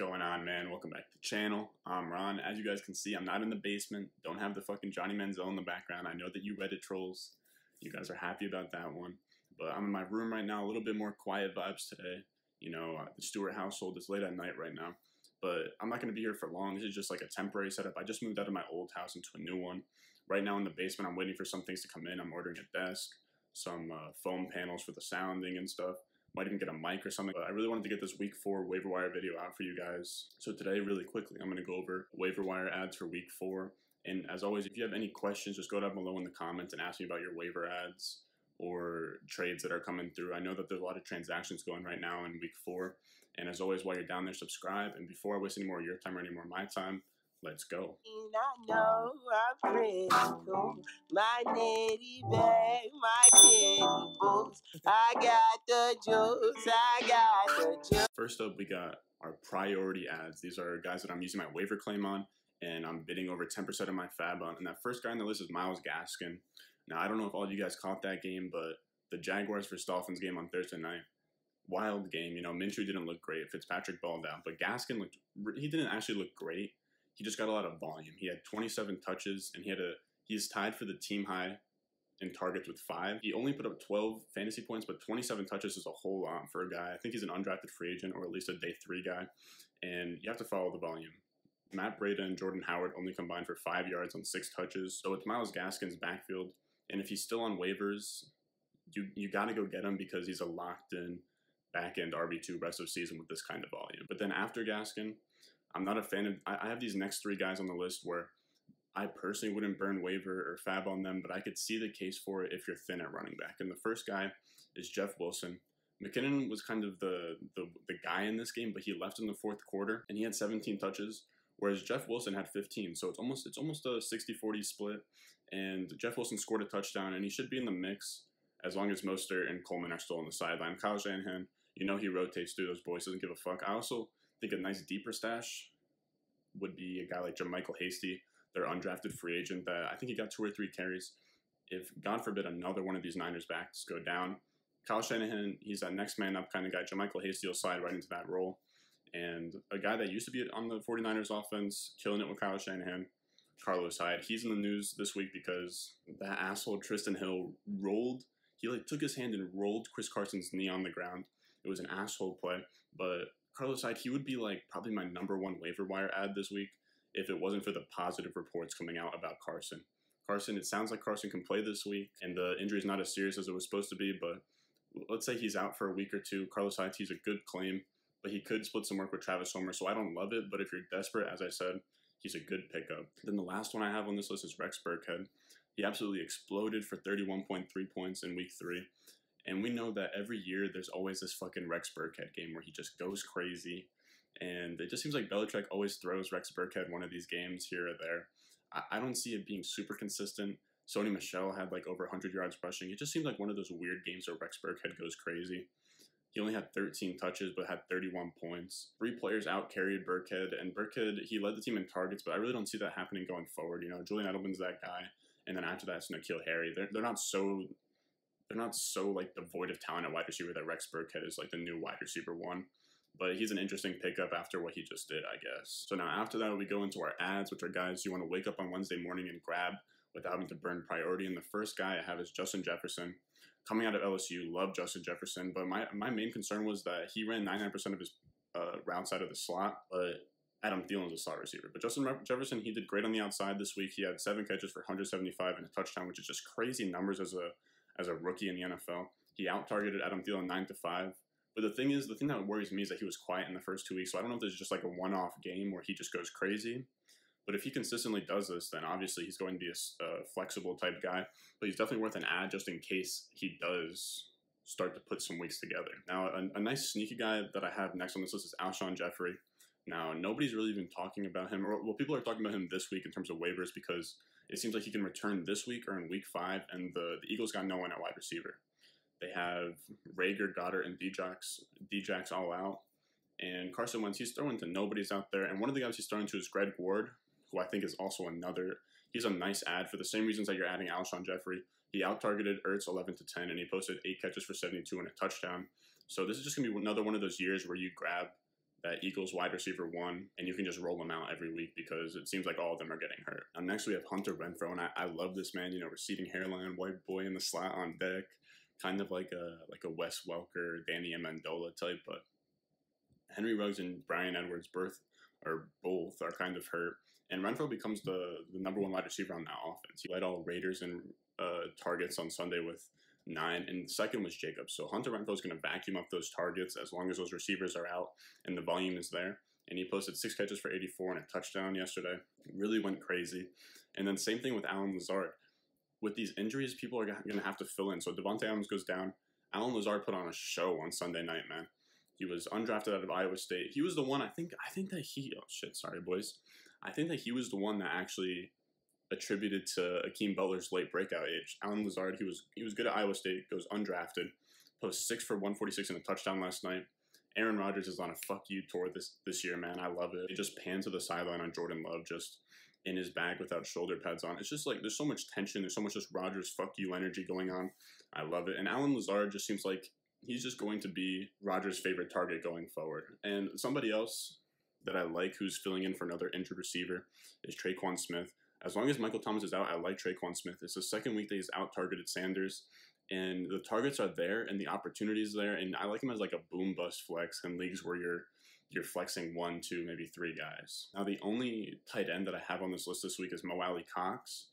going on, man? Welcome back to the channel. I'm Ron. As you guys can see, I'm not in the basement. Don't have the fucking Johnny Manziel in the background. I know that you Reddit trolls, you guys are happy about that one. But I'm in my room right now, a little bit more quiet vibes today. You know, uh, the Stewart household is late at night right now. But I'm not going to be here for long. This is just like a temporary setup. I just moved out of my old house into a new one. Right now in the basement, I'm waiting for some things to come in. I'm ordering a desk, some uh, foam panels for the sounding and stuff might even get a mic or something. But I really wanted to get this week four waiver wire video out for you guys. So today, really quickly, I'm going to go over waiver wire ads for week four. And as always, if you have any questions, just go down below in the comments and ask me about your waiver ads or trades that are coming through. I know that there's a lot of transactions going right now in week four. And as always, while you're down there, subscribe. And before I waste any more of your time or any more of my time, Let's go. I um, know I'm um, critical. My nitty bag, my kitty boots. I got the juice. I got the juice. First up, we got our priority ads. These are guys that I'm using my waiver claim on, and I'm bidding over 10% of my fab on. And that first guy on the list is Myles Gaskin. Now, I don't know if all of you guys caught that game, but the Jaguars vs. Dolphins game on Thursday night, wild game. You know, Minshew didn't look great. Fitzpatrick balled out, but Gaskin looked, he didn't actually look great he just got a lot of volume. He had 27 touches and he had a he's tied for the team high in targets with five. He only put up 12 fantasy points, but 27 touches is a whole lot for a guy. I think he's an undrafted free agent or at least a day three guy. And you have to follow the volume. Matt Breida and Jordan Howard only combined for five yards on six touches. So it's Myles Gaskin's backfield. And if he's still on waivers, you you got to go get him because he's a locked in back end RB2 rest of season with this kind of volume. But then after Gaskin, I'm not a fan of. I, I have these next three guys on the list where I personally wouldn't burn waiver or fab on them, but I could see the case for it if you're thin at running back. And the first guy is Jeff Wilson. McKinnon was kind of the, the the guy in this game, but he left in the fourth quarter and he had 17 touches, whereas Jeff Wilson had 15. So it's almost it's almost a 60-40 split. And Jeff Wilson scored a touchdown, and he should be in the mix as long as Mostert and Coleman are still on the sideline. Kyle Shanahan, you know he rotates through those boys, doesn't give a fuck. I also think a nice deeper stash would be a guy like JaMycal Hasty, their undrafted free agent that I think he got two or three carries. If, God forbid, another one of these Niners backs go down, Kyle Shanahan, he's that next man up kind of guy. JaMycal Hasty will slide right into that role. And a guy that used to be on the 49ers offense, killing it with Kyle Shanahan, Carlos Hyde. He's in the news this week because that asshole Trysten Hill rolled. He like took his hand and rolled Chris Carson's knee on the ground. It was an asshole play, but Carlos Hyde, he would be like probably my number one waiver wire ad this week if it wasn't for the positive reports coming out about Carson. Carson, it sounds like Carson can play this week, and the injury is not as serious as it was supposed to be, but let's say he's out for a week or two. Carlos Hyde, he's a good claim, but he could split some work with Travis Homer, so I don't love it, but if you're desperate, as I said, he's a good pickup. Then the last one I have on this list is Rex Burkhead. He absolutely exploded for 31.3 points in week three. And we know that every year there's always this fucking Rex Burkhead game where he just goes crazy. And it just seems like Belichick always throws Rex Burkhead one of these games here or there. I, I don't see it being super consistent. Sony Michel had like over 100 yards rushing. It just seems like one of those weird games where Rex Burkhead goes crazy. He only had 13 touches, but had 31 points. Three players out carried Burkhead, and Burkhead, he led the team in targets, but I really don't see that happening going forward. You know, Julian Edelman's that guy, and then after that, it's N'Keal Harry. They're, they're not so they're not so like devoid of talent at wide receiver that Rex Burkhead is like the new wide receiver one. But he's an interesting pickup after what he just did, I guess. So now after that, we go into our ads, which are guys you want to wake up on Wednesday morning and grab without having to burn priority. And the first guy I have is Justin Jefferson. Coming out of LSU, love Justin Jefferson, but my, my main concern was that he ran 99% of his uh, routes out of the slot, but Adam Thielen's a slot receiver. But Justin Jefferson, he did great on the outside this week. He had seven catches for 175 and a touchdown, which is just crazy numbers as a as a rookie in the NFL. He out targeted Adam Thielen nine to five. But the thing is, the thing that worries me is that he was quiet in the first two weeks. So I don't know if there's just like a one off game where he just goes crazy. But if he consistently does this, then obviously he's going to be a, a flexible type guy. But he's definitely worth an ad just in case he does start to put some weeks together. Now, a, a nice sneaky guy that I have next on this list is Alshon Jeffery. Now, nobody's really even talking about him, or well, people are talking about him this week in terms of waivers because it seems like he can return this week or in week five, and the, the Eagles got no one at wide receiver. They have Reagor, Goedert, and Djax, Djax all out. And Carson Wentz, he's throwing to nobody's out there. And one of the guys he's throwing to is Greg Ward, who I think is also another. He's a nice ad for the same reasons that you're adding Alshon Jeffery. He out targeted Ertz 11 to 10, and he posted eight catches for 72 and a touchdown. So this is just going to be another one of those years where you grab that Eagles wide receiver one, and you can just roll them out every week because it seems like all of them are getting hurt. Now, next we have Hunter Renfrow, and I, I love this man. You know, receding hairline, white boy in the slot on deck, kind of like a like a Wes Welker, Danny Amendola type. But Henry Ruggs and Bryan Edwards, both are both are kind of hurt, and Renfrow becomes the the number one wide receiver on that offense. He led all Raiders in uh, targets on Sunday with nine, and the second was Jacobs. So Hunter Renfrow is going to vacuum up those targets as long as those receivers are out and the volume is there. And he posted six catches for 84 and a touchdown yesterday. Really went crazy. And then same thing with Allen Lazard. With these injuries, people are going to have to fill in. So Davante Adams goes down. Allen Lazard put on a show on Sunday night, man. He was undrafted out of Iowa State. He was the one. I think. I think that he. Oh shit! Sorry, boys. I think that he was the one that actually attributed to Hakeem Butler's late breakout age. Allen Lazard, he was he was good at Iowa State, goes undrafted, posts six for 146 and a touchdown last night. Aaron Rodgers is on a fuck you tour this this year, man. I love it. It just pans to the sideline on Jordan Love, just in his bag without shoulder pads on. It's just like there's so much tension. There's so much just Rodgers fuck you energy going on. I love it. And Allen Lazard just seems like he's just going to be Rodgers' favorite target going forward. And somebody else that I like who's filling in for another injured receiver is Tre'Quan Smith as long as Michael Thomas is out, I like Tre'Quan Smith. It's the second week that he's out targeted Sanders, and the targets are there and the opportunities there. And I like him as like a boom bust flex in leagues where you're you're flexing one, two, maybe three guys. Now the only tight end that I have on this list this week is Mo Alie-Cox.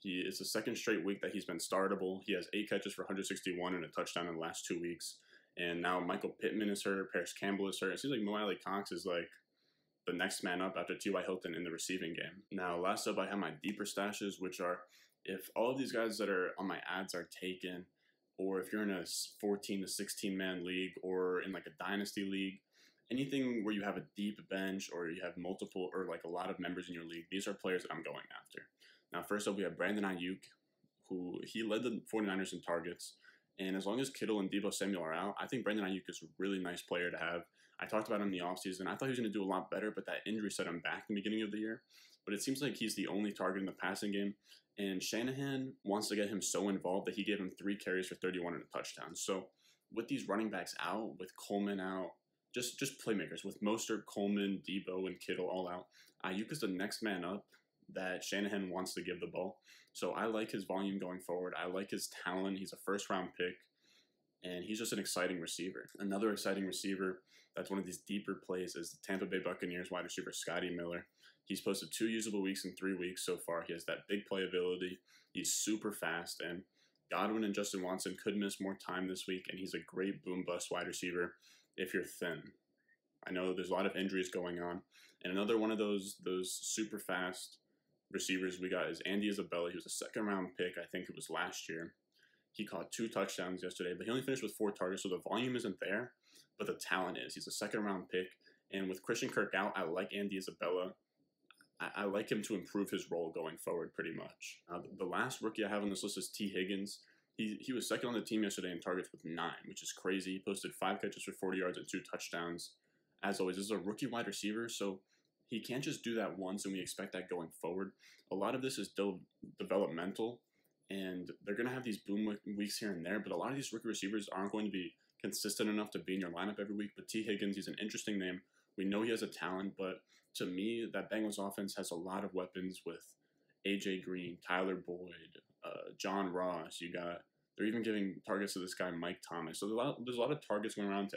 He is the second straight week that he's been startable. He has eight catches for 161 and a touchdown in the last two weeks. And now Michael Pittman is hurt, Parris Campbell is hurt. It seems like Mo Alie-Cox is like the next man up after T.Y. Hilton in the receiving game. Now, last up, I have my deeper stashes, which are if all of these guys that are on my ads are taken, or if you're in a 14 to 16 man league, or in like a dynasty league, anything where you have a deep bench or you have multiple or like a lot of members in your league, these are players that I'm going after. Now, first up, we have Brandon Aiyuk, who he led the 49ers in targets. And as long as Kittle and Deebo Samuel are out, I think Brandon Aiyuk is a really nice player to have. I talked about him in the offseason. I thought he was going to do a lot better, but that injury set him back in the beginning of the year. But it seems like he's the only target in the passing game. And Shanahan wants to get him so involved that he gave him three carries for 31 and a touchdown. So with these running backs out, with Coleman out, just just playmakers, with Mostert, Coleman, Deebo, and Kittle all out, Aiyuk is the next man up that Shanahan wants to give the ball. So I like his volume going forward. I like his talent. He's a first round pick, and he's just an exciting receiver. Another exciting receiver that's one of these deeper plays is the Tampa Bay Buccaneers wide receiver Scotty Miller. He's posted two usable weeks in three weeks so far. He has that big playability. He's super fast, and Godwin and Justin Watson could miss more time this week, and he's a great boom bust wide receiver if you're thin. I know there's a lot of injuries going on, and another one of those those super fast receivers we got is Andy Isabella. He was a second round pick, I think it was last year. He caught two touchdowns yesterday, but he only finished with four targets, so the volume isn't there but the talent is. He's a second round pick. And with Christian Kirk out, I like Andy Isabella. I, I like him to improve his role going forward pretty much. Uh, the, last rookie I have on this list is Tee Higgins. He, he was second on the team yesterday in targets with nine, which is crazy. He posted five catches for 40 yards and two touchdowns. As always, this is a rookie wide receiver, so he can't just do that once and we expect that going forward. A lot of this is still developmental, and they're going to have these boom weeks here and there, but a lot of these rookie receivers aren't going to be consistent enough to be in your lineup every week. But Tee Higgins, he's an interesting name. We know he has a talent, but to me, that Bengals offense has a lot of weapons with AJ Green, Tyler Boyd, uh, John Ross. You got they're even giving targets to this guy Mike Thomas. So there's a lot, there's a lot of targets going around to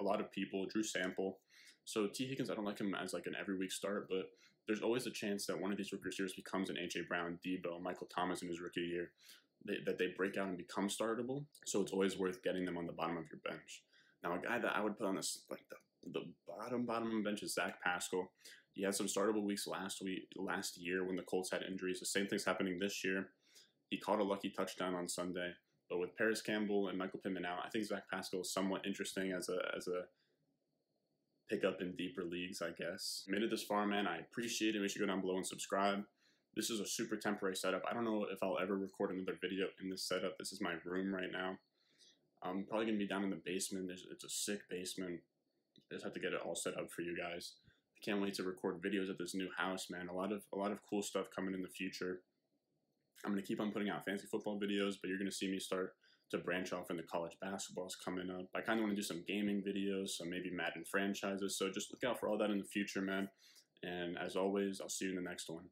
a lot of people. Drew Sample. So Tee Higgins, I don't like him as like an every week start, but there's always a chance that one of these rookie receivers becomes an AJ Brown, Deebo, Michael Thomas in his rookie year they, that they break out and become startable. So it's always worth getting them on the bottom of your bench. Now, a guy that I would put on this like the, the bottom bottom bench is Zach Pascal. He had some startable weeks last week, last year when the Colts had injuries. The same thing's happening this year. He caught a lucky touchdown on Sunday, but with Parris Campbell and Michael Pittman out, I think Zach Pascal is somewhat interesting as a as a pickup in deeper leagues. I guess. Made it this far, man. I appreciate it. Make sure you go down below and subscribe. This is a super temporary setup. I don't know if I'll ever record another video in this setup. This is my room right now. I'm probably going to be down in the basement. There's, it's a sick basement. I just have to get it all set up for you guys. I can't wait to record videos at this new house, man. A lot of a lot of cool stuff coming in the future. I'm going to keep on putting out fancy football videos, but you're going to see me start to branch off into college basketball is coming up. I kind of want to do some gaming videos, some maybe Madden franchises. So just look out for all that in the future, man. And as always, I'll see you in the next one.